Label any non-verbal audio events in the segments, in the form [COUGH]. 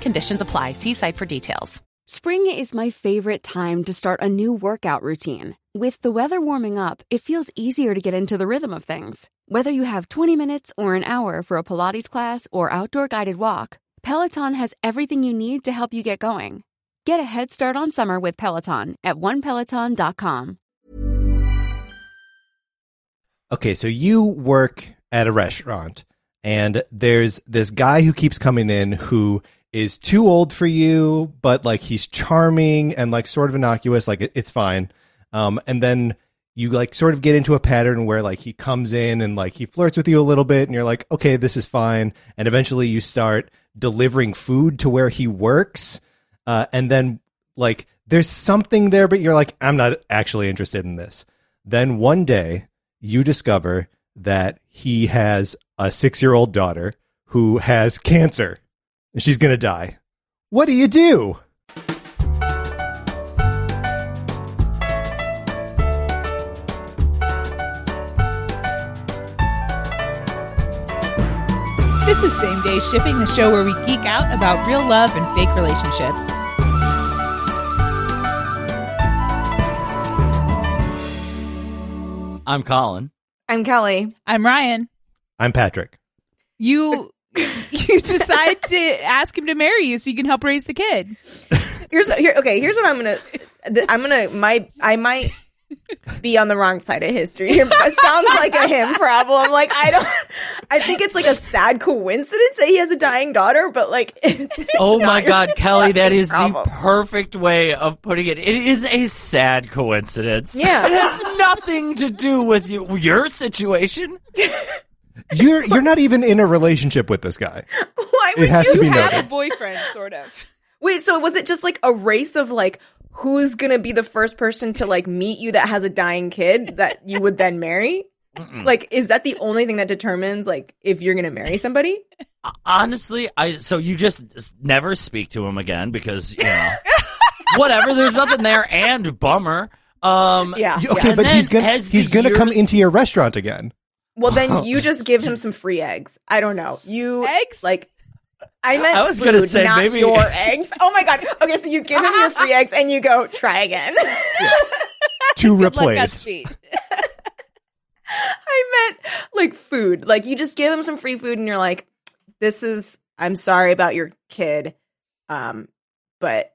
conditions apply. See site for details. Spring is my favorite time to start a new workout routine. With the weather warming up, it feels easier to get into the rhythm of things. Whether you have 20 minutes or an hour for a Pilates class or outdoor guided walk, Peloton has everything you need to help you get going. Get a head start on summer with Peloton at onepeloton.com. Okay, so you work at a restaurant, and there's this guy who keeps coming in who is too old for you, but like he's charming and like sort of innocuous, like it, it's fine. Um, and then you like sort of get into a pattern where like he comes in and like he flirts with you a little bit, and you're like, okay, this is fine. And eventually you start delivering food to where he works, uh, and then like there's something there, but you're like, I'm not actually interested in this. Then one day you discover that he has a six year old daughter who has cancer she's going to die. What do you do? This is Same Day Shipping, the show where we geek out about real love and fake relationships. I'm Colin. I'm Kelly. I'm Ryan. I'm Patrick. You [LAUGHS] you decide to ask him to marry you so you can help raise the kid. Here's here. Okay, here's what I'm gonna. I'm gonna. My I might be on the wrong side of history. here, It sounds like a him problem. Like I don't. I think it's like a sad coincidence that he has a dying daughter, but like. [LAUGHS] it's Oh my God, Kelly, that is problem. the perfect way of putting it. It is a sad coincidence. Yeah. It has nothing to do with you, your situation. [LAUGHS] You're you're not even in a relationship with this guy. Why It would has you to be Have noted. a boyfriend, sort of. Wait, so was it just like a race of like who's gonna be the first person to like meet you that has a dying kid that you would then marry? Like, is that the only thing that determines like if you're gonna marry somebody? Honestly, I so you just never speak to him again because you know whatever. There's nothing there, and bummer. Um, Yeah. Okay, And but then he's gonna he's gonna come into your restaurant again. Well, then [LAUGHS] you just give him some free eggs. I don't know. You Eggs? like. I meant I was food, gonna say, not maybe- your [LAUGHS] eggs. Oh my god. Okay, so you give him your free eggs and you go try again. [LAUGHS] To Good luck, replace. I meant like food. Like you just give him some free food and you're like, "This is. I'm sorry about your kid, um, but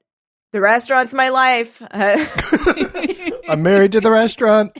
the restaurant's my life." I'm married to the restaurant.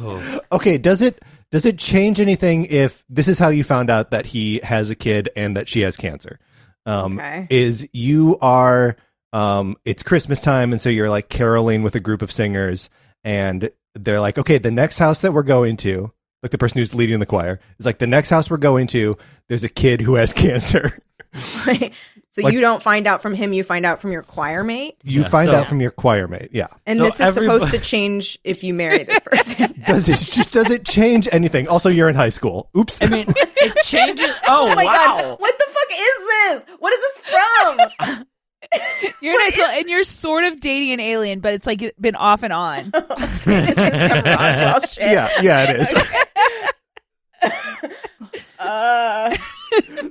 [SIGHS] Okay, does it does it change anything if this is how you found out that he has a kid and that she has cancer? Um, Okay. Is you are um, it's Christmas time, and so you're like caroling with a group of singers, and they're like, okay, the next house that we're going to, like the person who's leading the choir, is like the next house we're going to. There's a kid who has [LAUGHS] cancer. [LAUGHS] so Like- you don't find out from him. You find out from your choir mate, You Yeah, find so- out from your choir mate, yeah. and So this is everybody- supposed to [LAUGHS] change if you marry this person. [LAUGHS] Does it just does it change anything? Also, you're in high school. Oops. I mean, it [LAUGHS] changes. Oh, Oh my wow. god! What the fuck is this? What is this from? You're nice, well, and you're sort of dating an alien, but it's like been off and on. This is some Roswell shit. Yeah, yeah, it is. Uh,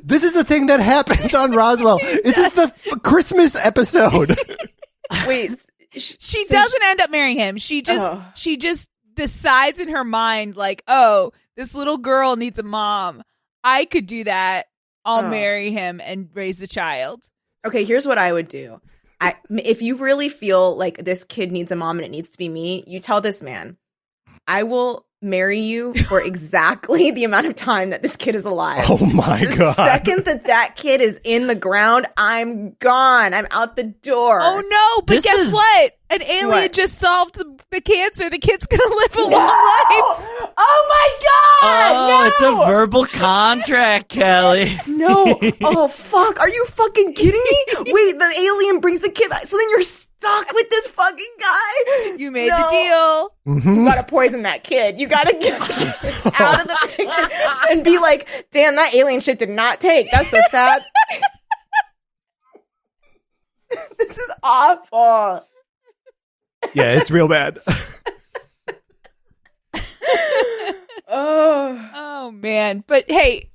this is a thing that happens on Roswell. This is the f- Christmas episode. [LAUGHS] wait. sh- She so doesn't end up marrying him. She just Oh. she just decides in her mind like, "Oh, this little girl needs a mom. I could do that. I'll Oh. marry him and raise the child." Okay, here's what I would do. I, if you really feel like this kid needs a mom and it needs to be me, you tell this man, I will marry you for [LAUGHS] exactly the amount of time that this kid is alive. Oh my the god. second that that kid is in the ground, I'm gone. I'm out the door. Oh no, but This guess is- what? An alien What? just solved the, the cancer. The kid's going to live a No! long life. Oh my god! Oh, no! it's a verbal contract, Kelly. No. Oh fuck. Are you fucking kidding me? [LAUGHS] Wait, the alien brings the kid back. So then you're stuck with this fucking guy. You made No. the deal. Mm-hmm. You gotta poison that kid. You gotta get [LAUGHS] out of the picture and be like, damn, that alien shit did not take. That's so sad. [LAUGHS] this is awful. yeah, it's real bad. [LAUGHS] Oh. Oh man. But hey,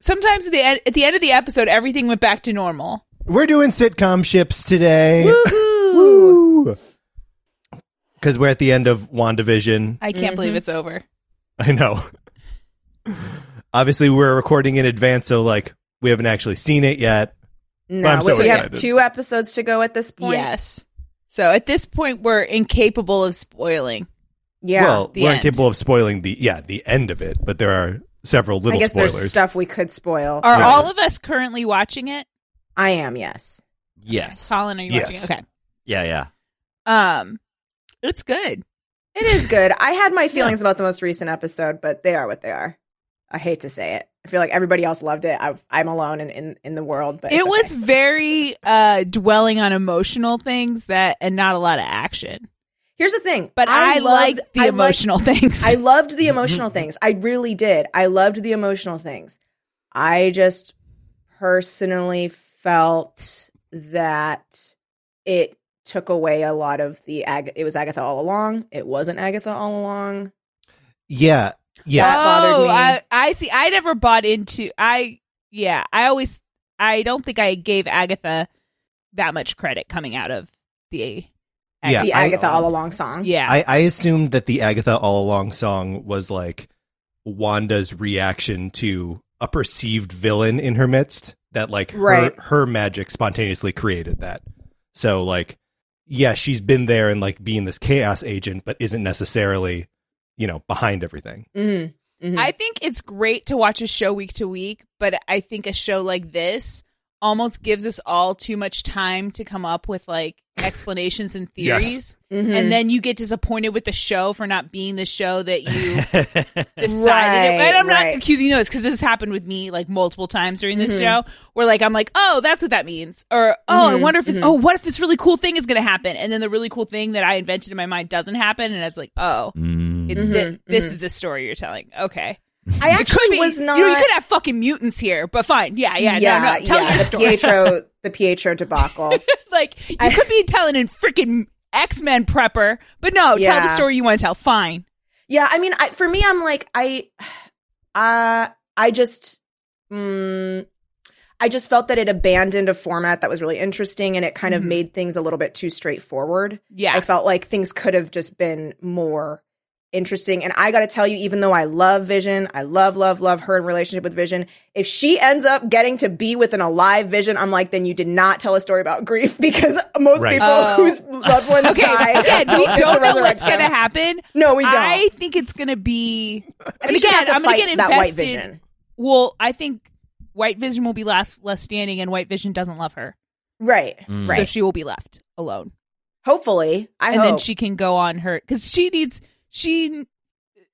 sometimes at the end at the end of the episode everything went back to normal. We're doing sitcom ships today. Woohoo. Because we're at the end of WandaVision. I can't believe mm-hmm. it's over. I know. Obviously, we're recording in advance, so like we haven't actually seen it yet. No, I'm so wait, we have two episodes to go at this point. Yes. So at this point we're incapable of spoiling. Yeah. well, we're end. incapable of spoiling the yeah the end of it, but there are several little I guess spoilers. there's stuff we could spoil. Are Yeah. all of us currently watching it? I am, yes. Yes. Colin, are you watching Yes. it? Okay. Yeah, yeah. Um it's good. It is good. I had my [LAUGHS] feelings about the most recent episode, but they are what they are. I hate to say it. I feel like everybody else loved it. I've, I'm alone in, in, in the world, but it it's was very uh dwelling on emotional things that and not a lot of action. Here's the thing, But I, loved- like the I liked- emotional things. I loved the [LAUGHS] emotional things. I really did. I loved the emotional things. I just personally felt that it took away a lot of the Ag- it was Agatha all along. It wasn't Agatha all along. yeah, yes, That oh, me. I, I see. I never bought into. I yeah. I always. I don't think I gave Agatha that much credit coming out of the. Yeah, the I- Agatha all along song. Yeah. I, I assumed that the Agatha All Along song was like Wanda's reaction to a perceived villain in her midst. That like Right. her her magic spontaneously created that. So like, yeah, she's been there and like being this chaos agent, but isn't necessarily, you know, behind everything. Mhm. Mhm. I think it's great to watch a show week to week, but I think a show like this almost gives us all too much time to come up with like explanations and Yes. theories. Mhm. And then you get disappointed with the show for not being the show that you [LAUGHS] decided. Right, and I'm not accusing you of this because this has happened with me like multiple times during this Mhm. show where like I'm like, oh, that's what that means. Or, oh, I Mhm, wonder if it's, mhm. oh, what if this really cool thing is going to happen? And then the really cool thing that I invented in my mind doesn't happen. And it's like, oh, Mm. it's Mhm, the, this mhm. is the story you're telling. Okay. I actually was not. you know, you could have fucking mutants here, but fine. Yeah, yeah, no, no. Tell yeah, your the. Pietro, [LAUGHS] the Pietro debacle. [LAUGHS] like, you I- could be telling a freaking X Men prepper, but no, tell the story you want to tell. Fine. Yeah, I mean, I, for me, I'm like, I, [SIGHS] uh, I just, mm, I just felt that it abandoned a format that was really interesting, and it kind of Mhm. made things a little bit too straightforward. Yeah. I felt like things could have just been more interesting. And I got to tell you, even though I love Vision, I love, love, love her in relationship with Vision. If she ends up getting to be with an alive Vision, I'm like, then you did not tell a story about grief [LAUGHS] because most Right. people Oh. whose loved ones [LAUGHS] Okay, die again, [LAUGHS] we don't get to don't know what's going to happen. No, we don't. I think it's going to be. I mean, again, I'm going to fight get that white. Vision. Well, I think White Vision will be left left standing, and White Vision doesn't love her, Right, Mm. so right. she will be left alone, Hopefully, I and then she can go on her because she needs she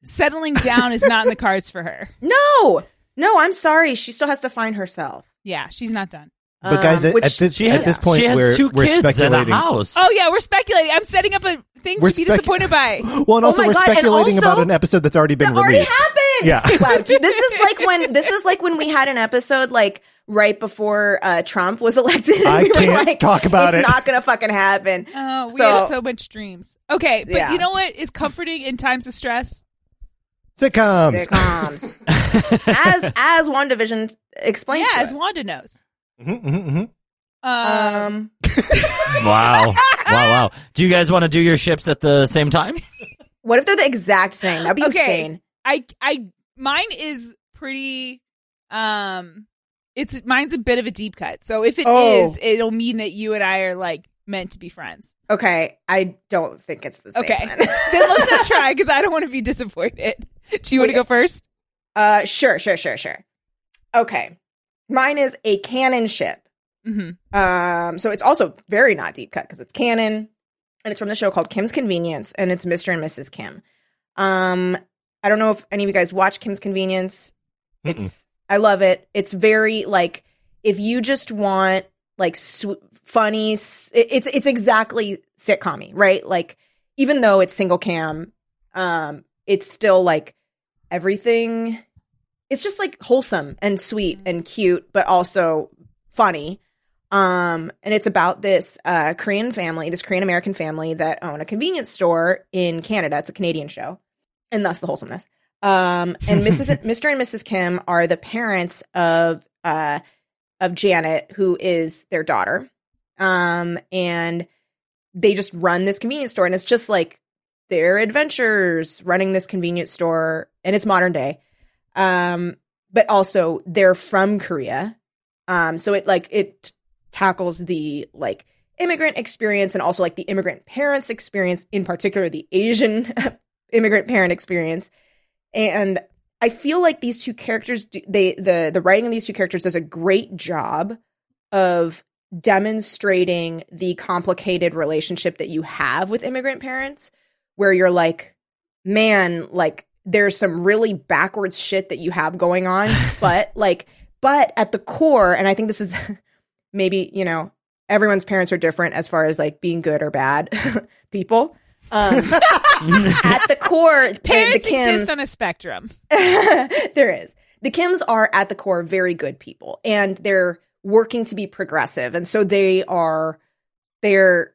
settling down is not in the [LAUGHS] cards for her. no, no. I'm sorry. She still has to find herself. Yeah, she's not done. But guys, Um, at, which- at this She at this point, she has we're 2 we're kids and a speculating. house. Oh yeah, we're speculating. I'm setting up a thing We're to be spec- disappointed by. [GASPS] Well, and Oh also my we're God, speculating also- about an episode that's already been that already released. happened. [LAUGHS] Yeah. wow. Dude, this is like when this is like when we had an episode like right before uh, Trump was [LAUGHS] elected. I we can't like, talk about it's it." not going to fucking happen. Oh, we So- had so much dreams. Okay, but Yeah. you know what is comforting in times of stress? Sitcoms. Sitcoms. [LAUGHS] as as WandaVision explains. yeah, to as us. Wanda knows. Mhm, mhm, mhm. Um, Um, Wow. wow, wow. Do you guys want to do your ships at the same time? what if they're the exact same? That'd be Okay. insane. I I mine is pretty um it's mine's a bit of a deep cut. So if it is, Oh. it'll mean that you and I are like meant to be friends. Okay, I don't think it's the same. Okay. then. [LAUGHS] then let's not try [LAUGHS] because I don't want to be disappointed. Do you want to go first? uh, sure, sure, sure, sure. Okay, mine is a canon ship. Mm-hmm. Um, so it's also very not deep cut because it's canon, and it's from the show called Kim's Convenience, and it's Mr. and Mrs. Kim. Um, I don't know if any of you guys watch Kim's Convenience. It's I love it. It's very like if you just want like sw- funny, s- it's it's exactly sitcom right? Like even though it's single cam, um, it's still like everything. It's just like wholesome and sweet and cute, but also funny. Um, and it's about this uh, Korean family, this Korean American family that own a convenience store in Canada. It's a Canadian show, and thus the wholesomeness. Um, and Mrs. [LAUGHS] Mr. and Mrs. Kim are the parents of uh, of Janet, who is their daughter. Um, and they just run this convenience store, and it's just like their adventures running this convenience store, and it's modern day. Um, but also they're from Korea. Um, so it like it tackles the like immigrant experience and also like the immigrant parents experience, in particular the Asian [LAUGHS] immigrant parent experience. And I feel like these two characters, they the the writing of these two characters does a great job of demonstrating the complicated relationship that you have with immigrant parents, where you're like, man, like there's some really backwards shit that you have going on, [LAUGHS] but like, but at the core, and I think this is [LAUGHS] maybe you know everyone's parents are different as far as like being good or bad [LAUGHS] people. Um, [LAUGHS] at the core, Parents the Kims, exist on a spectrum. [LAUGHS] there is. The Kims are at the core very good people and they're working to be progressive. And so they are they're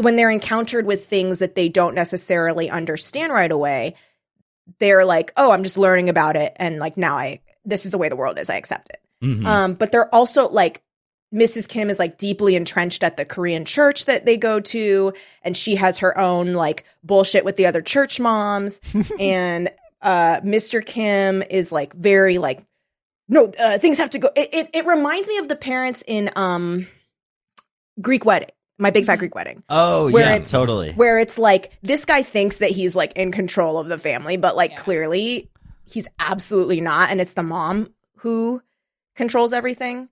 when they're encountered with things that they don't necessarily understand right away, they're like, "Oh, I'm just learning about it and like now I this is the way the world is. I accept it." Mhm. Um, but they're also like Mrs. Kim is like deeply entrenched at the Korean church that they go to, and she has her own like bullshit with the other church moms. [LAUGHS] and uh, Mr. Kim is like very like, no, uh, things have to go. It, it it reminds me of the parents in um Greek wedding, my big fat Greek wedding oh, Where yeah, totally. where it's like this guy thinks that he's like in control of the family, but like Yeah. clearly he's absolutely not, and it's the mom who controls everything.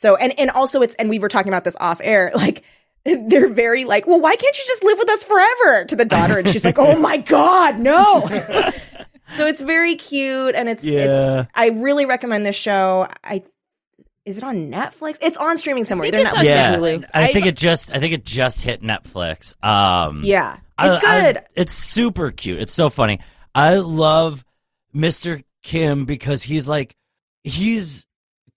So and and also it's and we were talking about this off air, [LAUGHS] like they're very like, well, why can't you just live with us forever? To the daughter, and she's like, oh my [LAUGHS] god, no. [LAUGHS] so it's very cute, and it's Yeah. it's. I really recommend this show. I is it on Netflix? It's on streaming somewhere. They're not on yeah, Hulu. I I- think it just I think it just hit Netflix. Um, Yeah, it's I- good. it's super cute. It's so funny. I love Mr. Kim because he's like he's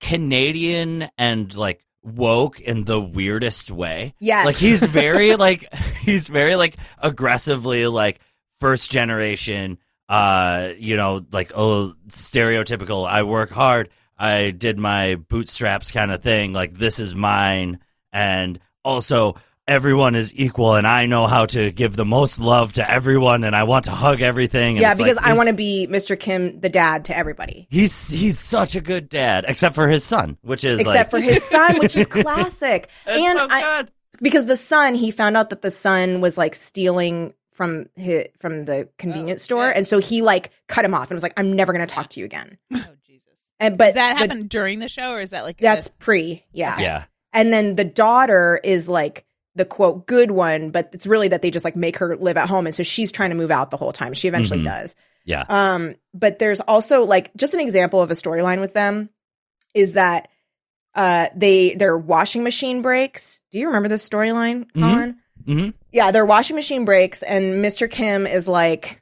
Canadian and like woke in the weirdest way. Yes. Like he's [LAUGHS] very like he's very like aggressively like first generation uh you know like oh stereotypical I work hard I did my bootstraps kind of thing like this is mine and also everyone is equal and I know how to give the most love to everyone and I want to hug everything and yeah, because like I want to be Mr. Kim, the dad to everybody. He's he's such a good dad, except for his son, which is Except like, for his son, which is [LAUGHS] classic. [LAUGHS] It's and so I, good. because the son, he found out that the son was like stealing from his, from the convenience Oh, store, shit. and so he like cut him off and was like, "I'm never going to talk to you again." Oh Jesus! And but Does that happened during the show, or is that like a- that's pre, yeah. Yeah, And then the daughter is like the quote good one, but it's really that they just like make her live at home, and so she's trying to move out the whole time. She eventually Mhm. does. yeah. Um, but there's also like just an example of a storyline with them is that uh they their washing machine breaks. Do you remember this storyline, Mhm. Colin? hmm Yeah, their washing machine breaks and Mr. Kim is like,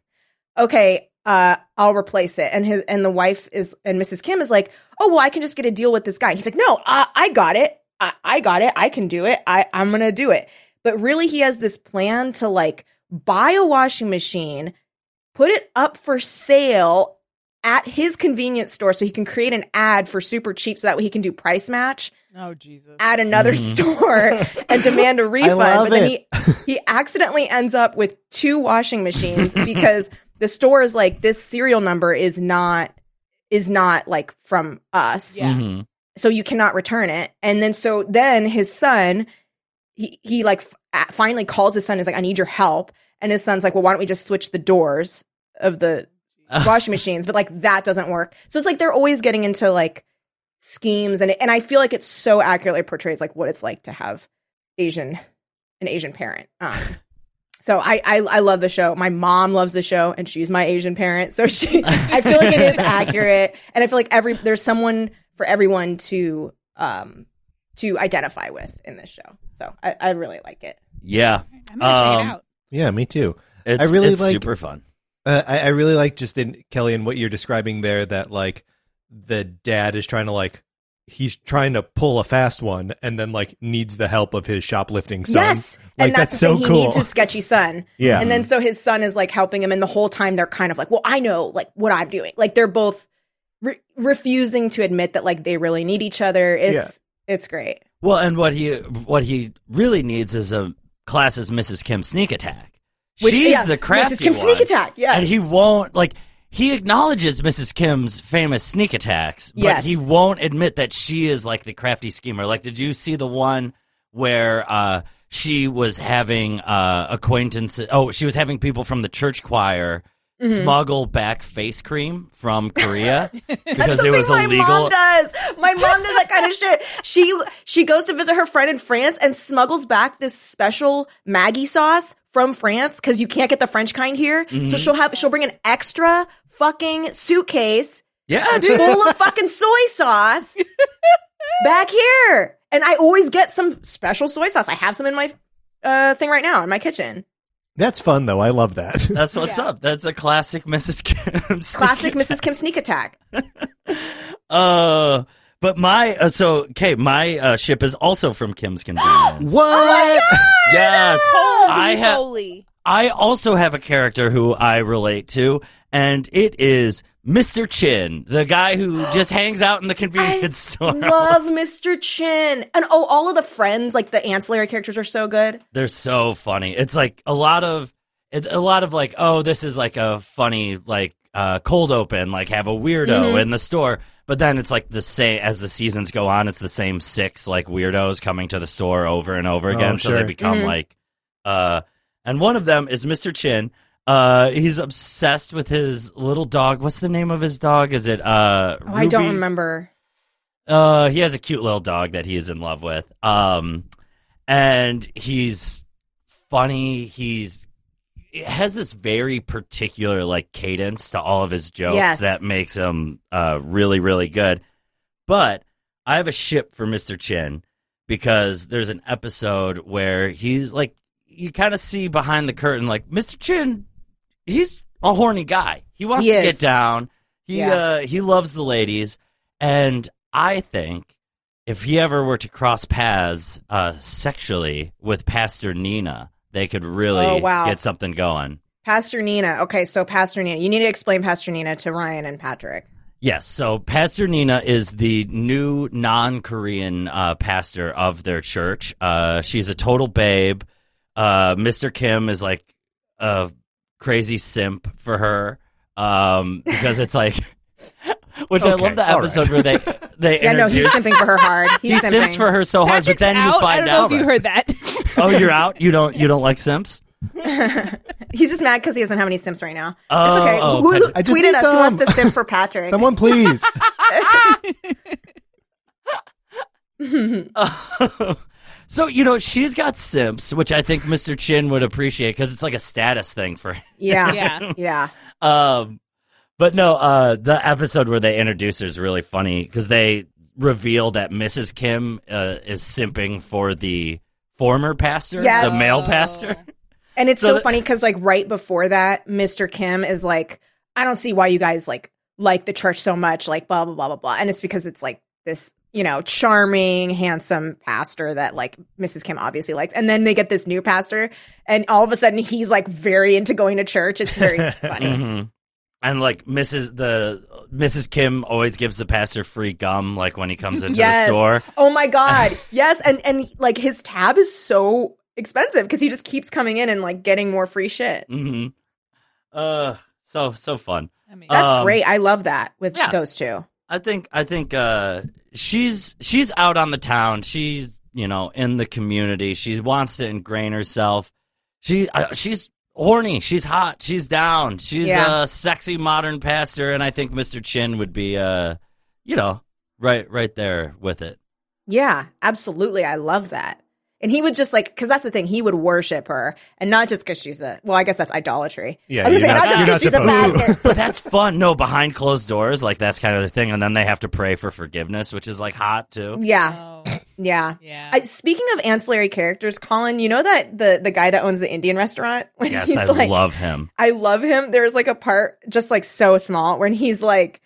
Okay, uh, I'll replace it. And his and the wife is and Mrs. Kim is like, oh well, I can just get a deal with this guy. He's like, no, I, I got it. I, I got it. I can do it. I, I'm gonna do it. But really, he has this plan to like buy a washing machine, put it up for sale at his convenience store so he can create an ad for super cheap so that way he can do price match Oh Jesus. at another store [LAUGHS] and demand a refund. love But then it. he he accidentally ends up with two washing machines [LAUGHS] because the store is like this serial number is not is not like from us. Yeah. Mhm. So you cannot return it. And then so then his son he he like f- finally calls his son and is like I need your help. And his son's like, "Well, why don't we just switch the doors of the washing machines?" But like that doesn't work. So it's like they're always getting into like schemes and and I feel like it so accurately portrays like what it's like to have Asian an Asian parent. Um [LAUGHS] so I, I I love the show. My mom loves the show and she's my Asian parent. So she I feel like it is [LAUGHS] accurate and I feel like every there's someone for everyone to um to identify with in this show. So I, I really like it. Yeah, I'm gonna check Um, it out. Yeah, me too. it's, I really it's like- super fun. Uh, I, I really like just in Kelly and what you're describing there that like the dad is trying to like he's trying to pull a fast one and then like needs the help of his shoplifting son. Yes. Like, and that's, the so thing. cool. He needs his sketchy son. Yeah. And then so his son is like helping him, and the whole time they're kind of like, well, I know like what I'm doing. Like they're both re- refusing to admit that like they really need each other. It's it's great. Well, and what he what he really needs is a class as Mrs. Kim Sneak Attack. Which- She's yeah, the crafty Mrs. Kim one. Sneak Attack, Yeah, and he won't like. He acknowledges Mrs. Kim's famous sneak attacks, but Yes. he won't admit that she is like the crafty schemer. Like, did you see the one where uh, she was having uh, acquaintances? Oh, she was having people from the church choir Mm-hmm. smuggle back face cream from Korea [LAUGHS] That's because it was my illegal. mom does. My mom does that kind of shit. She she goes to visit her friend in France and smuggles back this special Maggi sauce from France because you can't get the French kind here. Mm-hmm. So she'll have she'll bring an extra fucking suitcase Yeah, dude. full of fucking soy sauce [LAUGHS] back here. And I always get some special soy sauce. I have some in my uh, thing right now in my kitchen. That's fun though. I love that. [LAUGHS] That's what's up. That's a classic Mrs. Kim. [LAUGHS] Classic attack. Mrs. Kim sneak attack. [LAUGHS] Uh, but my uh, so okay, my uh, ship is also from Kim's Convenience. [GASPS] what? Yes, Holy I have. holy. I also have a character who I relate to, and it is Mr. Chin, the guy who [GASPS] just hangs out in the convenience store. [LAUGHS] Love Mr. Chin. And oh, all of the friends, like the ancillary characters are so good. They're so funny. It's like a lot of a lot of like, oh, this is like a funny like uh, cold open, like have a weirdo Mm-hmm. in the store. But then it's like the same as the seasons go on. It's the same six like weirdos coming to the store over and over again. Oh, So they become Mm-hmm. like, uh, and one of them is Mr. Chin. Uh, he's obsessed with his little dog. What's the name of his dog? Is it uh? Oh, I don't remember. Uh, he has a cute little dog that he is in love with. Um, and he's funny. He's he has this very particular like cadence to all of his jokes Yes. that makes him uh really really good. But I have a ship for Mr. Chin because there's an episode where he's like you kind of see behind the curtain like Mr. Chin he's a horny guy. He wants He to is. get down. He Yeah. uh he loves the ladies and I think if he ever were to cross paths uh sexually with Pastor Nina, they could really Oh, wow. get something going. Pastor Nina. Okay, so Pastor Nina. You need to explain Pastor Nina to Ryan and Patrick. Yes, so Pastor Nina is the new non-Korean uh, pastor of their church. Uh, she's a total babe. Uh, Mr. Kim is like a crazy simp for her um, because it's like, [LAUGHS] which I love the all episode where they they Yeah, no, he's introduce- simping for her hard. He's [LAUGHS] he simping. simps for her so hard, but Patrick's then you out. I find don't know out. if you heard that. [LAUGHS] oh, you're out. You don't you don't like simps. He's just mad because he doesn't have any simps right now. Oh, it's okay. oh, Who, Patrick. I just tweeted need us who wants to simp for Patrick? Someone please. So you know she's got simps, which I think Mr. Chin would appreciate because it's like a status thing for him. yeah, [LAUGHS] Yeah. [LAUGHS] yeah. Um, but no, uh, the episode where they introduce her is really funny because they reveal that Mrs. Kim uh, is simping for the former pastor, Yes. the male pastor. [LAUGHS] And it's So so, the- funny because like right before that, Mr. Kim is like, I don't see why you guys like like the church so much, like blah blah blah blah blah. And it's because it's like this, you know, charming, handsome pastor that like Mrs. Kim obviously likes. And then they get this new pastor, and all of a sudden he's like very into going to church. It's very [LAUGHS] funny. hmm And like Mrs. the Mrs. Kim always gives the pastor free gum, like when he comes into yes. the store. Oh my god. [LAUGHS] yes, and and like his tab is so expensive because he just keeps coming in and like getting more free shit. Mm-hmm. Uh, so so fun. I mean, That's Um, great. I love that with yeah. those two. I think I think uh, she's she's out on the town. She's you know in the community. She wants to ingrain herself. She uh, she's horny. She's hot. She's down. She's Yeah. a sexy modern pastor, and I think Mr. Chin would be uh you know right right there with it. Yeah, absolutely. I love that. And he would just like, because that's the thing, he would worship her, and not just because she's a. Well, I guess that's idolatry. Yeah, I was gonna say not- not, just because she's a supposed [LAUGHS] But that's fun. No, behind closed doors, like that's kind of the thing, and then they have to pray for forgiveness, which is like hot too. yeah, oh, yeah. yeah. I, speaking of ancillary characters, Colin, you know that the the guy that owns the Indian restaurant [LAUGHS] when Yes, he's I like, love him. I love him. There's like a part just like so small when he's like,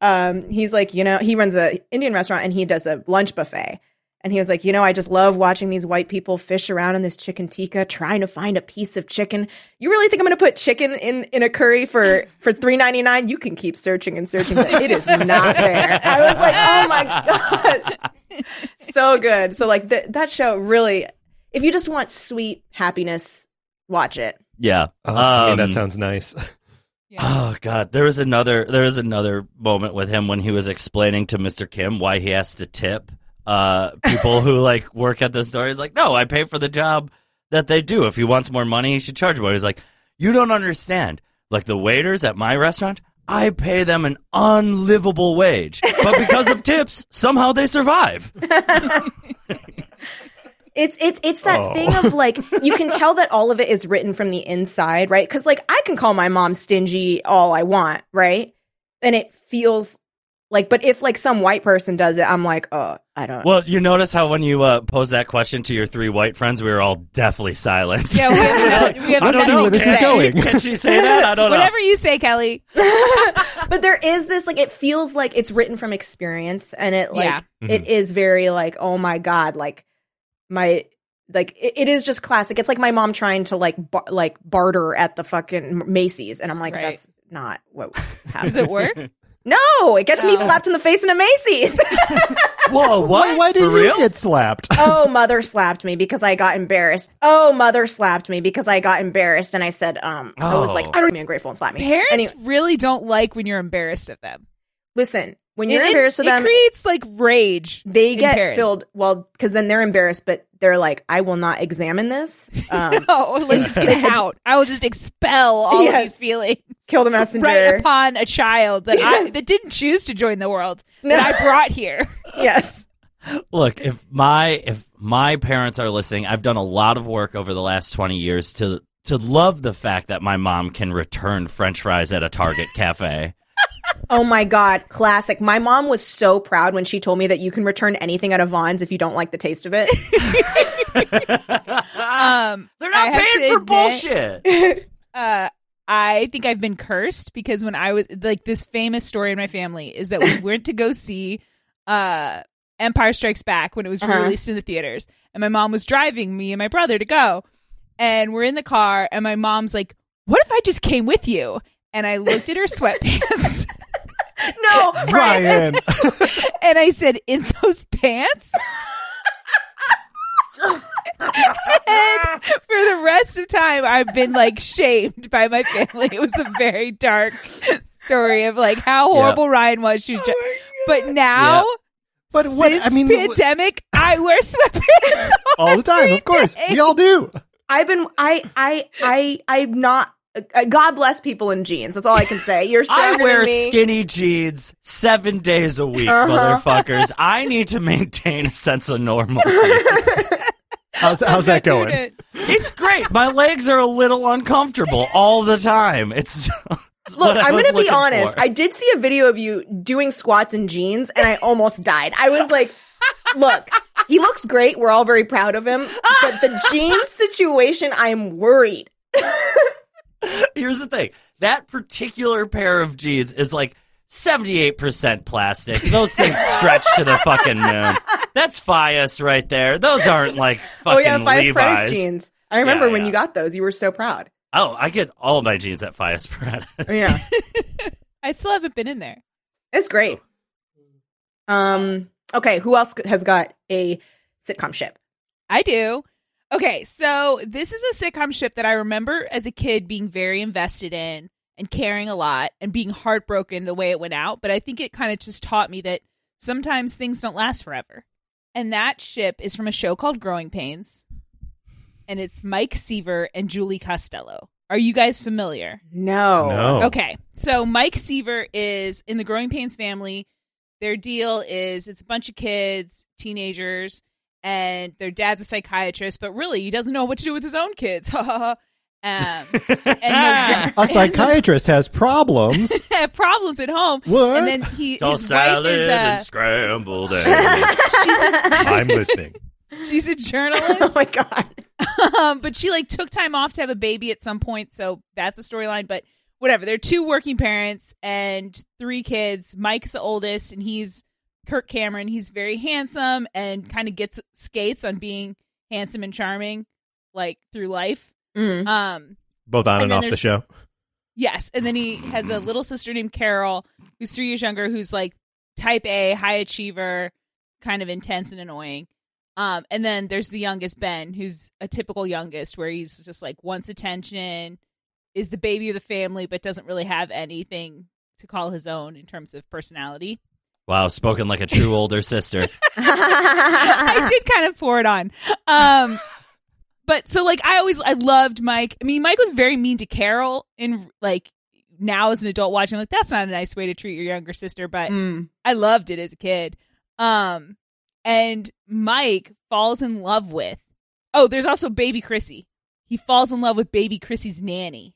um, he's like, you know, he runs a Indian restaurant and he does a lunch buffet. And he was like, you know, I just love watching these white people fish around in this chicken tikka, trying to find a piece of chicken. You really think I'm going to put chicken in in a curry for for three ninety nine? You can keep searching and searching, but it is not there. I was like, oh my god, [LAUGHS] so good. So like th- that show really, if you just want sweet happiness, watch it. Yeah. Oh, I mean, Um, that sounds nice. [LAUGHS] yeah. Oh god, there was another there was another moment with him when he was explaining to Mr. Kim why he has to tip uh people who like work at the store. He's like, "No, I pay for the job that they do. If he wants more money, he should charge more." He's like, "You don't understand. Like the waiters at my restaurant, I pay them an unlivable wage. But because of [LAUGHS] tips, somehow they survive." [LAUGHS] It's it's it's that Oh. thing of like you can tell that all of it is written from the inside, right? Because like I can call my mom stingy all I want, right? And it feels like, but if like some white person does it, I'm like, oh, I don't. Well, you notice how when you uh, posed that question to your three white friends, we were all deathly silent. yeah, we have, we have [LAUGHS] I don't know where this is going. Can she say that? I don't know. Whatever you say, Kelly. [LAUGHS] but there is this like it feels like it's written from experience, and it like Yeah. it is very like, oh my god, like my. Like it, it is just classic. It's like my mom trying to like bar- like barter at the fucking Macy's, and I'm like, Right. that's not what happens. [LAUGHS] Does it work? No, it gets me Oh. slapped in the face in a Macy's. [LAUGHS] Whoa, why, why did For you real? get slapped? [LAUGHS] oh, mother slapped me because I got embarrassed. Oh, mother slapped me because I got embarrassed. And I said, um, I was Oh. like, I don't be ungrateful and slap me. Parents Anyway, really don't like when you're embarrassed of them. listen, when you're It- embarrassed it, of them, it creates like rage. they in get parents. filled, well, because then they're embarrassed, but they're like, I will not examine this. [LAUGHS] Um, Oh, let's just get it out. I will just expel all Yes. of these feelings kill the [LAUGHS] messenger. right upon a child that I that didn't choose to join the world No. that I brought here. [LAUGHS] yes. Look, if my if my parents are listening, I've done a lot of work over the last 20 years to to love the fact that my mom can return french fries at a Target cafe. Oh my God, classic. My mom was so proud when she told me that you can return anything at a Vons if you don't like the taste of it. [LAUGHS] Um, They're not have paying for admit, bullshit. [LAUGHS] Uh, I think I've been cursed because when I was like this famous story in my family is that we [LAUGHS] went to go see uh Empire Strikes Back when it was Uh-huh. released in the theaters, and my mom was driving me and my brother to go, and we're in the car, and my mom's like, "What if I just came with you?" And I looked at her sweatpants, [LAUGHS] no, [LAUGHS] Ryan. [LAUGHS] and I said, "In those pants." and for the rest of time, I've been like shamed by my family. It was a very dark story of like how horrible Ryan was. She was oh just, but now, But what? since I mean, what- pandemic, I wear sweatpants all the time, of course. day. We all do. I've been I I I I'm not God bless people in jeans. That's all I can say. You're [LAUGHS] I wear than me. skinny jeans seven days a week, Uh-huh. motherfuckers. I need to maintain a sense of normalcy. [LAUGHS] How's, how's that going? Dude, it's great. My legs are a little uncomfortable all the time. It's [LAUGHS] it's Look, I I'm going to be honest. for. I did see a video of you doing squats in jeans and I almost died. I was like, look, he looks great. We're all very proud of him. But the jeans situation, I'm worried. [LAUGHS] Here's the thing. That particular pair of jeans is like 78% plastic. Those things [LAUGHS] stretch to the fucking moon. That's Fias right there. Those aren't like [LAUGHS] oh fucking yeah, Fias Levi's. Jeans. I remember Yeah, when yeah. you got those. You were so proud. Oh, I get all my jeans at Fias Paradis. Oh, yeah, I still haven't been in there. it's great. Um. Okay, who else has got a sitcom ship? I do. Okay, so this is a sitcom ship that I remember as a kid being very invested in and caring a lot and being heartbroken the way it went out. But I think it kind of just taught me that sometimes things don't last forever. And that ship is from a show called Growing Pains. And it's Mike Seaver and Julie Costello. Are you guys familiar? No. No. Okay. So Mike Seaver is in the Growing Pains family. Their deal is it's a bunch of kids, teenagers, and their dad's a psychiatrist, but really he doesn't know what to do with his own kids. [LAUGHS] um, and [LAUGHS] A psychiatrist has problems. have [LAUGHS] problems at home. What? And then he Tossed his wife salad is and a scrambled eggs. I'm listening. she's a journalist. Oh my god. um, but she like took time off to have a baby at some point, so that's a storyline. But whatever, they're two working parents and three kids. Mike's the oldest, and he's Kirk Cameron. He's very handsome and kind of gets skates on being handsome and charming, like through life. Mm. Um, Both on And and, off the show. Yes, and then he has a little sister named Carol, who's three years younger, who's like type A, high achiever, kind of intense and annoying. Um, and then there's the youngest Ben, who's a typical youngest, where he's just like wants attention, is the baby of the family, but doesn't really have anything to call his own in terms of personality. Wow, spoken like a true [LAUGHS] older sister. I did kind of pour it on. Um, but so like I always I loved Mike. I mean, Mike was very mean to Carol in like now as an adult watching like that's not a nice way to treat your younger sister, but Mm. I loved it as a kid. Um, and Mike falls in love with. Oh, there's also baby Chrissy. He falls in love with baby Chrissy's nanny,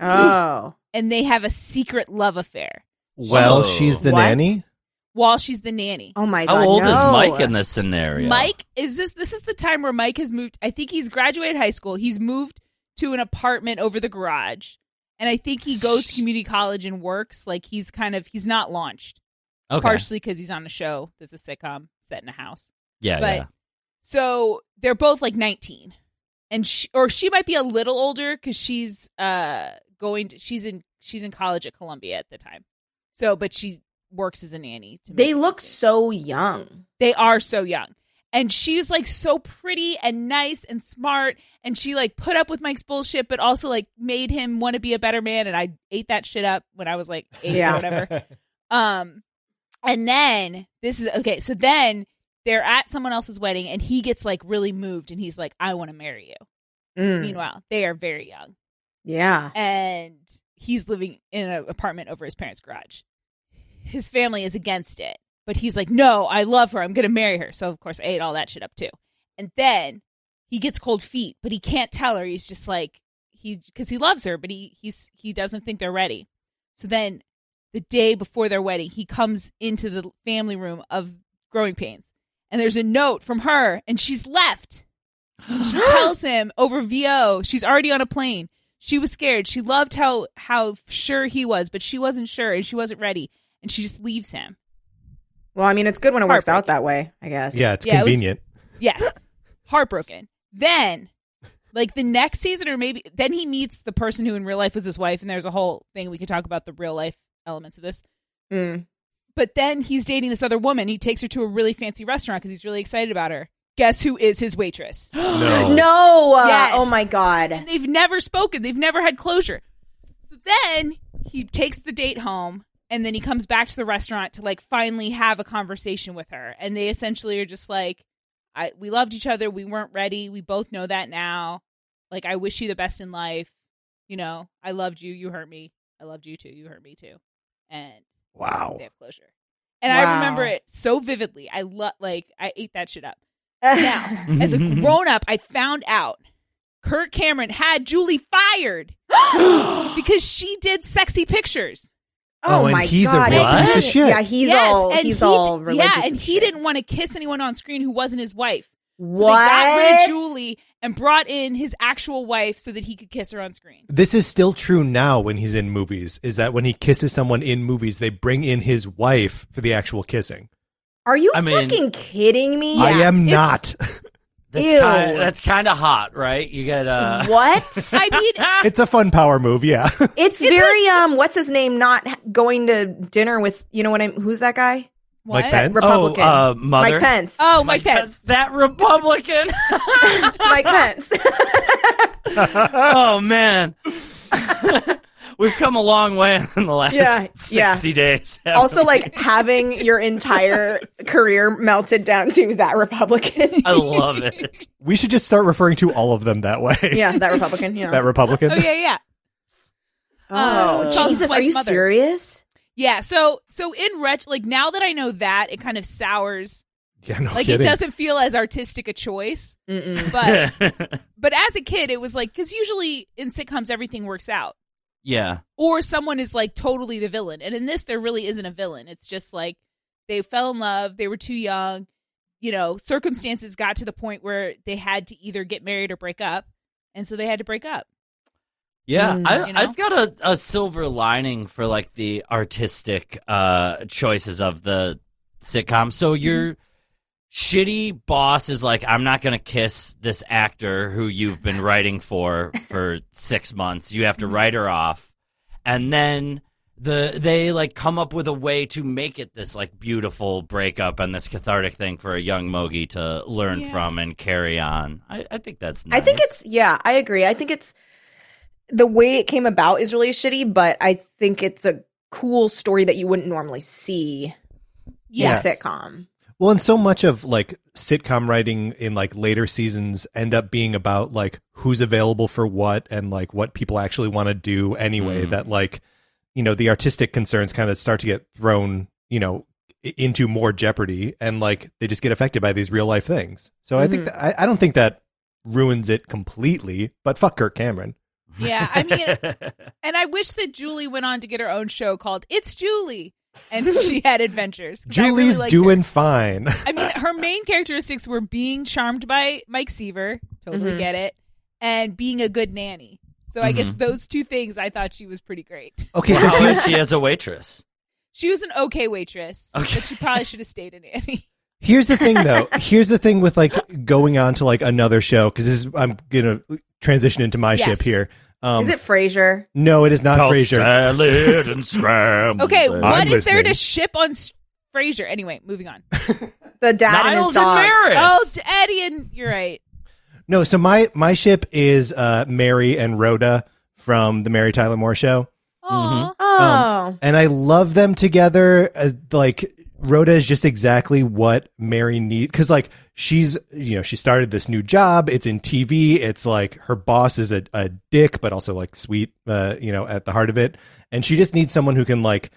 Oh. and they have a secret love affair Well, she's the What? nanny. While she's the nanny. Oh my god. How old is. Mike in this scenario? Mike is this this is the time where Mike has moved I think he's graduated high school. He's moved to an apartment over the garage. And I think he goes to community college and works like he's kind of he's not launched. Okay. Partially cuz he's on a show that's a sitcom set in a house. yeah, but- yeah. So they're both like 19. And she, or she might be a little older cuz she's uh going to she's in she's in college at Columbia at the time. So but she works as a nanny to They look ends so young. They are so young. And she's like so pretty and nice and smart. And she like put up with Mike's bullshit, but also like made him want to be a better man. And I ate that shit up when I was like eight Yeah. or whatever. [LAUGHS] Um, and then this is okay. So then they're at someone else's wedding and he gets like really moved and he's like, I want to marry you. Mm. Meanwhile, they are very young Yeah. and he's living in an apartment over his parents' garage. His family is against it, but he's like, "No, I love her. I'm going to marry her." So of course, I ate all that shit up too. And then he gets cold feet, but he can't tell her. He's just like he because he loves her, but he he's he doesn't think they're ready. So then, the day before their wedding, he comes into the family room of Growing Pains, and there's a note from her, and she's left. She [GASPS] tells him over VO. She's already on a plane. She was scared. She loved how how sure he was, but she wasn't sure and she wasn't ready, and she just leaves him. Well, I mean, it's good when it works out that way. I guess. Yeah, it's Yeah, it was- convenient. Yes, heartbroken. Then, like the next season, or maybe then he meets the person who in real life was his wife, and there's a whole thing we could talk about the real life elements of this. Mm. But then he's dating this other woman. He takes her to a really fancy restaurant because he's really excited about her. Guess who is his waitress? [GASPS] No. No. uh, Yes. Oh my god. and they've never spoken. They've never had closure. So then he takes the date home and then he comes back to the restaurant to like finally have a conversation with her. And they essentially are just like, I we loved each other, we weren't ready. We both know that now. Like I wish you the best in life. You know, I loved you, you hurt me. I loved you too, you hurt me too. And Wow. they have closure. And I remember it so vividly. I love like I ate that shit up. Now, [LAUGHS] as a grown up, I found out Kirk Cameron had Julie fired [GASPS] because she did sexy pictures. Oh, oh, and my he's a god. real And piece of shit. Yeah, he's Yes, all and he's he all religious. Yeah, and he shit. didn't want to kiss anyone on screen who wasn't his wife. So What? they got rid of Julie and brought in his actual wife so that he could kiss her on screen. This is still true now when he's in movies. Is that when he kisses someone in movies, they bring in his wife for the actual kissing? Are you I mean- fucking kidding me? I am it's- not. [LAUGHS] That's Ew. kind that's kind of hot, right? You get uh What? [LAUGHS] I mean, [LAUGHS] it's a fun power move, yeah. [LAUGHS] It's very um. What's his name? Not going to dinner with you know what I'm. Who's that guy? what? Mike Pence? Republican. Oh, uh, mother. Mike Pence. Oh, Mike Pence. That Republican. Mike Pence. oh man. We've come a long way in the last Yeah, [LAUGHS] 60 yeah. days. also, we? like having your entire career melted down to that Republican. [LAUGHS] I love it. we should just start referring to all of them that way. yeah, that [LAUGHS] Republican. Yeah. That Republican. Oh yeah, yeah. oh Uh, Charles' Jesus, are you mother. serious? Yeah, so so in ret like now that I know that, it kind of sours. Yeah, no Like kidding. it doesn't feel as artistic a choice. Mm-mm. But but as a kid, it was like because usually in sitcoms everything works out, yeah. or someone is like totally the villain, and in this there really isn't a villain. It's just like they fell in love, they were too young, you know, circumstances got to the point where they had to either get married or break up, and so they had to break up. Yeah, Mm, I, you know? I've got a, a silver lining for like the artistic uh, choices of the sitcom. So Mm-hmm. Shitty boss is like, I'm not going to kiss this actor who you've been writing for for [LAUGHS] six months. You have to Mm-hmm. write her off, and then the they like come up with a way to make it this like beautiful breakup and this cathartic thing for a young Maggi to learn Yeah. from and carry on. I, I think that's. Nice. I think it's yeah, I agree. I think it's the way it came about is really shitty, but I think it's a cool story that you wouldn't normally see Yes. in a sitcom. Well, and so much of like sitcom writing in like later seasons end up being about like who's available for what and like what people actually want to do anyway. Mm. That like, you know, the artistic concerns kind of start to get thrown, you know, into more jeopardy and like they just get affected by these real life things. So I think that, I, I don't think that ruins it completely, but fuck Kirk Cameron. Yeah, I mean, [LAUGHS] and I wish that Julie went on to get her own show called It's Julie, and she had adventures. I really Julie's her. doing fine. I mean, her main characteristics were being charmed by Mike Seaver, totally Mhm. get it, and being a good nanny. So I guess Mhm. those two things, I thought she was pretty great. Okay, so How here's, she as a waitress? She was an okay waitress, Okay. but she probably should have stayed a nanny. [LAUGHS] Here's the thing, though. [LAUGHS] Here's the thing with like going on to like another show because this is I'm gonna transition into my Yes. ship here. Um, is it Frasier? no, it is not Tossed Frasier. salad [LAUGHS] and scrambled. Okay, eggs. what is I'm there to ship on S- Frasier? Anyway, moving on. [LAUGHS] The dad and Niles his dog. and Maris. Oh, d- Eddie, and you're right. No, so my my ship is uh, Mary and Rhoda from the Mary Tyler Moore Show, Aw. Oh, and I love them together. Uh, like Rhoda is just exactly what Mary need because like she's you know she started this new job. It's in TV. It's like her boss is a, a dick, but also like sweet. Uh, you know, at the heart of it, and she just needs someone who can like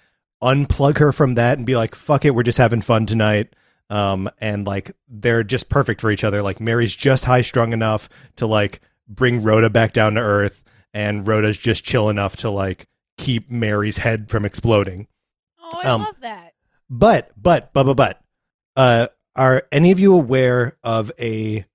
unplug her from that and be like, "Fuck it, we're just having fun tonight." Um, and like they're just perfect for each other. Like Mary's just high strung enough to like bring Rhoda back down to earth, and Rhoda's just chill enough to like keep Mary's head from exploding. Oh, I Um, love that. But, but, but, but, but, uh, are any of you aware of a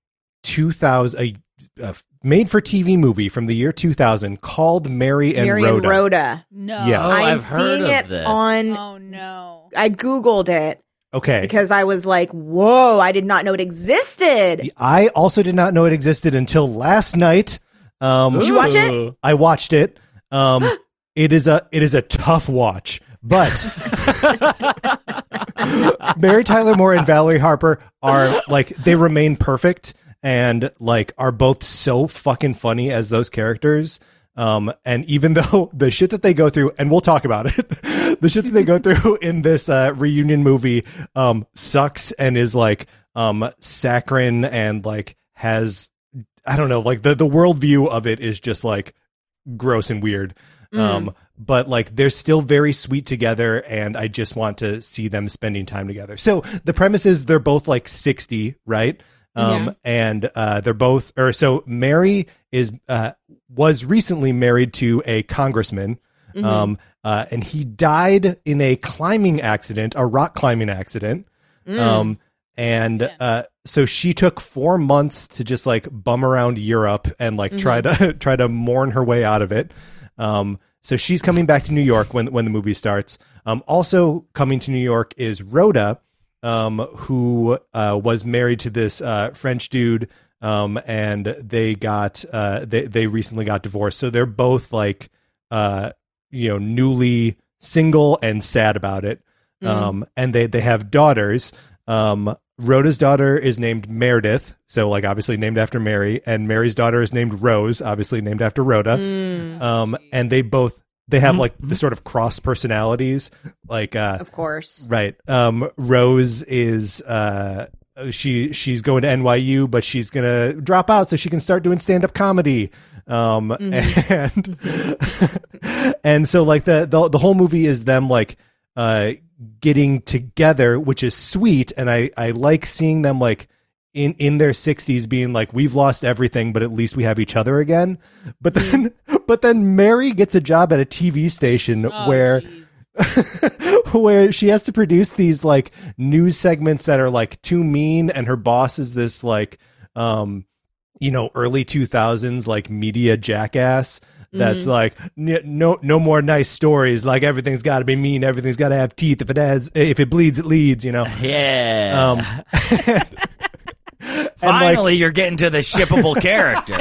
2000, a, a made for TV movie from the year 2000 called Mary and Mary Rhoda? and Rhoda. No. Yeah. Oh, I'm I've heard seeing of it this. on. Oh no. I googled it Okay. because I was like, "Whoa! I did not know it existed." I also did not know it existed until last night. Um, Did you watch it? I watched it. Um, [GASPS] it is a it is a tough watch, but Mary Tyler Moore and Valerie Harper are like they remain perfect and like are both so fucking funny as those characters. Um, and even [LAUGHS] though the shit that they go through, and we'll talk about it, [LAUGHS] the shit that they go through in this uh, reunion movie um, sucks and is like um, saccharine and like has I don't know, like the the worldview of it is just like gross and weird. Um, but like they're still very sweet together, and I just want to see them spending time together. So the premise is they're both like sixty, right? Um, Yeah. and uh, they're both, or so Mary is uh, was recently married to a congressman. Um, uh, and he died in a climbing accident, a rock climbing accident. Um, and Yeah. uh, so she took four months to just like bum around Europe and like try to [LAUGHS] try to mourn her way out of it. Um, so she's coming back to New York when when the movie starts. Um, also coming to New York is Rhoda, um, who uh, was married to this uh, French dude, um, and they got uh, they they recently got divorced. So they're both like uh, you know newly single and sad about it. Um, and they they have daughters. Rhoda's daughter is named Meredith, so like obviously named after Mary, and Mary's daughter is named Rose, obviously named after Rhoda. Um, and they both they have like the sort of cross personalities, like uh, Of course. Right. Um, Rose is uh, she she's going to NYU, but she's gonna drop out so she can start doing stand up comedy. Um, and [LAUGHS] and so like the, the the whole movie is them like uh getting together, which is sweet, and I I like seeing them like. In, in their 60s being like we've lost everything but at least we have each other again. But then [LAUGHS] but then mary gets a job at a tv station where [LAUGHS] where she has to produce these like news segments that are like too mean and her boss is this like um you know early 2000s like media jackass that's like "N- no no more nice stories. Like everything's got to be mean. Everything's got to have teeth. If it has if it bleeds it leads you know? [LAUGHS] Yeah. um [LAUGHS] [LAUGHS] and, like- Finally, you're getting to the shippable character.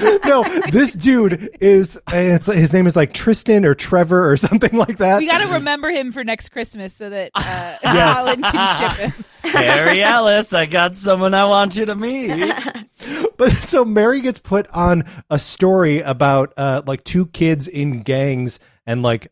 [LAUGHS] no this dude is it's his name is like Tristan or Trevor or something like that We got to remember him for next Christmas so that uh, [LAUGHS] Yes. Colin can ship him. [LAUGHS] Harry Ellis, I got someone I want you to meet. But so Mary gets put on a story about uh like two kids in gangs and like th-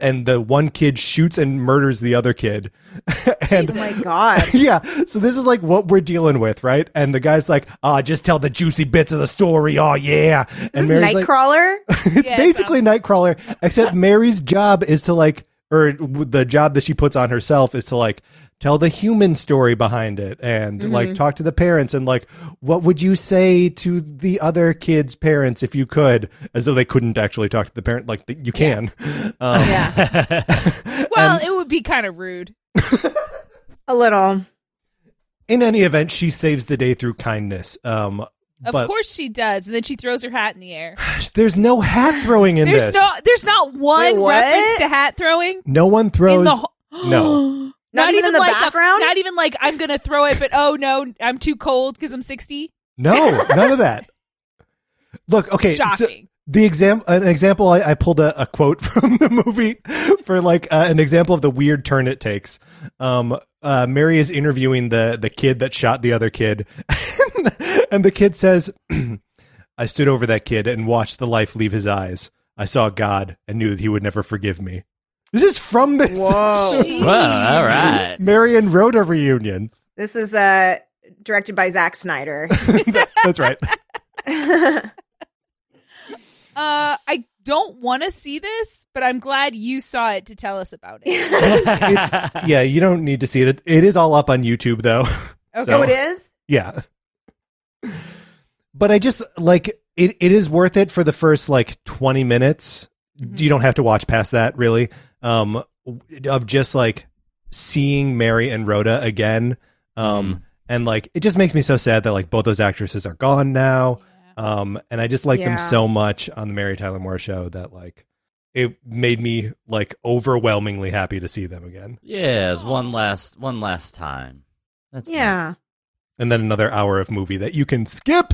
and the one kid shoots and murders the other kid. [LAUGHS] and Oh my god. [LAUGHS] yeah, so this is like what we're dealing with, right? And the guy's like, "Ah, just tell the juicy bits of the story." Oh yeah. And This is like, Nightcrawler. [LAUGHS] it's Yeah, basically Nightcrawler, except Mary's job is to like, or the job that she puts on herself is to like tell the human story behind it and Mm-hmm. like talk to the parents and like, what would you say to the other kids' parents if you could, as though they couldn't actually talk to the parent, like you can. [LAUGHS] Um, yeah. [LAUGHS] Well, it would be kind of rude. [LAUGHS] A little. in any event, she saves the day through kindness. Um, Of but course she does. And then she throws her hat in the air. [SIGHS] there's no hat throwing in There's this. no there's not one Wait, reference to hat throwing no one throws. in the whole [GASPS] no. [GASPS] Not even in the like background? A, not even like I'm gonna throw it, but oh no, I'm too cold because I'm 60. No, none of that. [LAUGHS] Look, okay. so Shocking. the example, an example, I, I pulled a, a quote [LAUGHS] from the movie for like uh, an example of the weird turn it takes. Um, uh, Mary is interviewing the the kid that shot the other kid, [LAUGHS] and the kid says, [CLEARS THROAT] "I stood over that kid and watched the life leave his eyes. I saw God and knew that He would never forgive me." This is from this Whoa. [LAUGHS] well, all right. Mary and Rhoda reunion. this is uh directed by Zack Snyder. [LAUGHS] That's right. Uh, I don't want to see this, but I'm glad you saw it to tell us about it. [LAUGHS] It's yeah. You don't need to see it. It is all up on YouTube though. [LAUGHS] Okay. oh, it is? Yeah. But I just like it it is worth it for the first like 20 minutes. You don't have to watch past that really. Um of just like seeing Mary and Rhoda again. Um and like it just makes me so sad that like both those actresses are gone now. Um and I just like them so much on the Mary Tyler Moore show that like it made me like overwhelmingly happy to see them again. Yeah, it's one last one last time. That's Yeah. nice. And then another hour of movie that you can skip.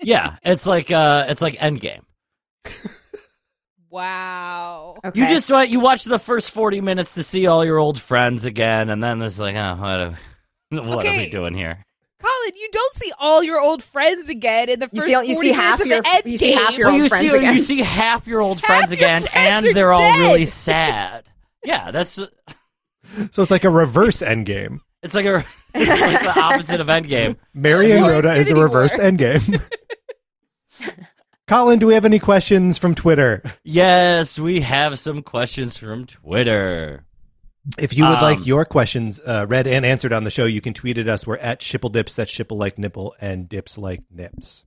Yeah, it's like uh it's like Endgame. [LAUGHS] Wow. Okay. You just what you watch the first forty minutes to see all your old friends again, and then it's like, oh, what are, [LAUGHS] what are we doing here? Colin, you don't see all your old friends again in the You first see- you 40 see half minutes of the your- end you see half your old you friends see again. you see half your old Half friends your again, friends and they're all really sad. Yeah, that's [LAUGHS] So it's like a reverse endgame. it's like a it's like the opposite of Endgame. [LAUGHS] Mary and Rhoda is a Infinity reverse War. endgame. [LAUGHS] Colin, do we have any questions from Twitter? Yes, we have some questions from Twitter. If you would Um, like your questions uh, read and answered on the show, you can tweet at us. We're at Shippledips. That's Shipple like nipple and dips like nips.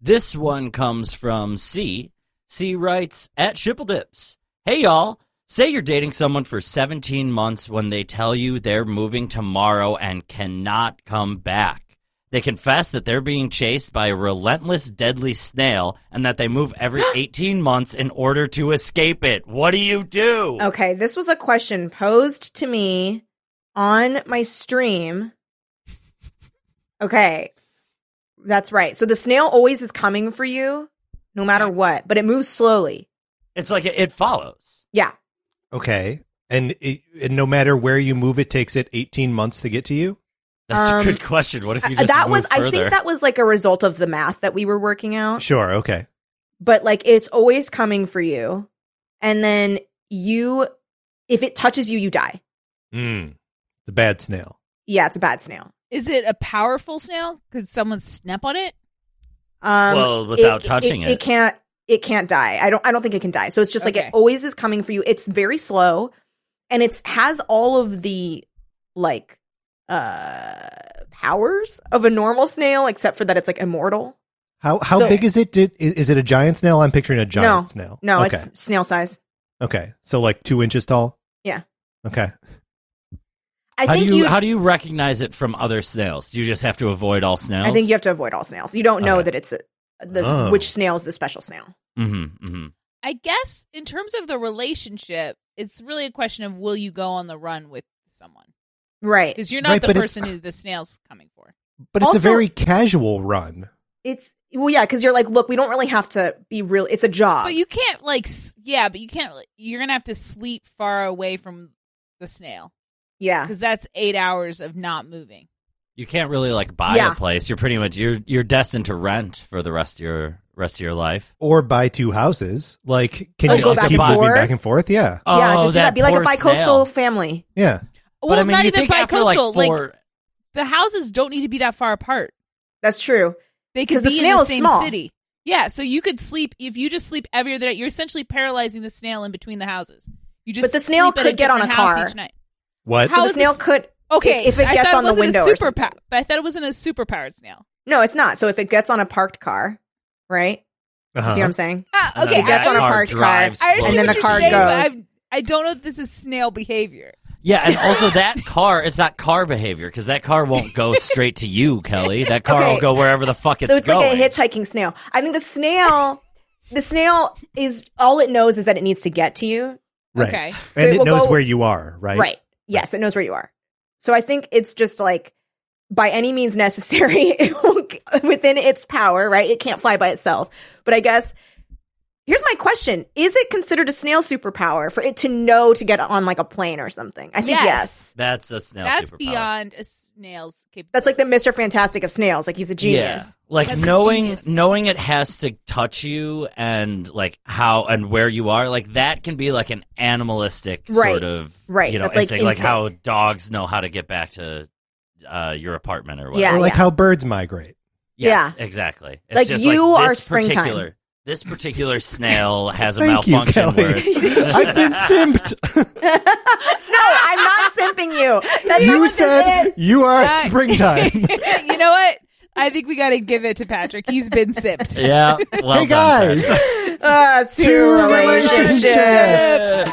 This one comes from C. C writes at Triple Dips. Hey y'all. Say you're dating someone for 17 months when they tell you they're moving tomorrow and cannot come back. They confess that they're being chased by a relentless, deadly snail and that they move every [GASPS] 18 months in order to escape it. What do you do? Okay, this was a question posed to me on my stream. Okay, that's right. So the snail always is coming for you, no matter what, but it moves slowly. It's like it, it follows. Yeah. Okay. And, it, and no matter where you move, it takes it 18 months to get to you? That's Um, a good question. What if you just that move was, I think that was like a result of the math that we were working out. Sure. Okay. But like it's always coming for you. And then you, if it touches you, you die. Mm. The bad snail. Yeah, it's a bad snail. Is it a powerful snail? Could someone snap on it? Um, Well, without touching it. it can't. It can't die. I don't. I don't think it can die. So it's just like it always is coming for you. It's very slow, and it's has all of the like uh powers of a normal snail, except for that it's like immortal. How how So- big is it? Did, is, is it a giant snail? I'm picturing a giant no, snail. no, okay. it's snail size. okay. So like two inches tall. Yeah. Okay. I how do think you, you. how do you recognize it from other snails? Do you just have to avoid all snails? I think you have to avoid all snails. You don't know Okay. that it's a, the Oh. which snail is the special snail. Mm-hmm, mm-hmm. I guess in terms of the relationship, it's really a question of will you go on the run with someone? Right. Because you're not Right, the person who the snail's coming for. But it's Also- a very casual run. It's well, yeah, because you're like, look, we don't really have to be real. It's a job. But you can't like, yeah, but you can't. You're gonna have to sleep far away from the snail yeah. because that's eight hours of not moving. You can't really like buy Yeah. a place. You're pretty much you're you're destined to rent for the rest of your rest of your life. Or buy two houses. Like, can Oh, you go just back keep and moving forth? back and forth? Yeah. Oh, yeah, Oh, just do that. Be like a poor bi-coastal snail. family. Yeah. But well, I mean, not you even think bi after like coastal. four, the houses don't need to be that far apart. That's true. They could 'Cause the be snail in the same small. city. Yeah, so you could sleep if you just sleep every other night. You're essentially paralyzing the snail in between the houses. You just But the snail could get on a different car. each night. What? How so the snail this- could Okay, if it I gets thought on the it wasn't window. a super something. pow- but I thought it wasn't a super powered snail. No, it's not. So if it gets on a parked car, right? Uh-huh. See what I'm saying? And okay, then It gets on a parked car, drives and then the car saying, goes. I don't know if this is snail behavior. Yeah, and also that car, it's not car behavior because that car won't go straight to you, Kelly. That car Okay. will go wherever the fuck it's going. so it's going. like a hitchhiking snail. I think the snail, the snail is all it knows is that it needs to get to you. Right. Okay. So and it it, knows go- where you are, right? Right. Yes, it knows where you are. So I think it's just like by any means necessary [LAUGHS] it will, within its power, right? It can't fly by itself. But I guess here's my question. Is it considered a snail superpower for it to know to get on like a plane or something? I think yes. Yes. That's a snail. That's superpower. beyond a snail's capability. That's like the Mr. Fantastic of snails. Like he's a genius. Yeah, like That's knowing genius. knowing it has to touch you and like how and where you are, like that can be like an animalistic Right. sort of Right. You know, That's like instinct, like how dogs know how to get back to uh, your apartment or Yeah. Or like how birds migrate. Yes, exactly. It's Like, just you like are springtime. Particular- This particular snail [LAUGHS] has a Thank you, malfunction Kelly. where [LAUGHS] I've been [LAUGHS] simped. no, I'm not simping you. That's not you what this said is. you are That- springtime. you know what? I think we got to give it to Patrick. He's been sipped. yeah. Well hey done, guys, Uh, two, Two relationships. relationships.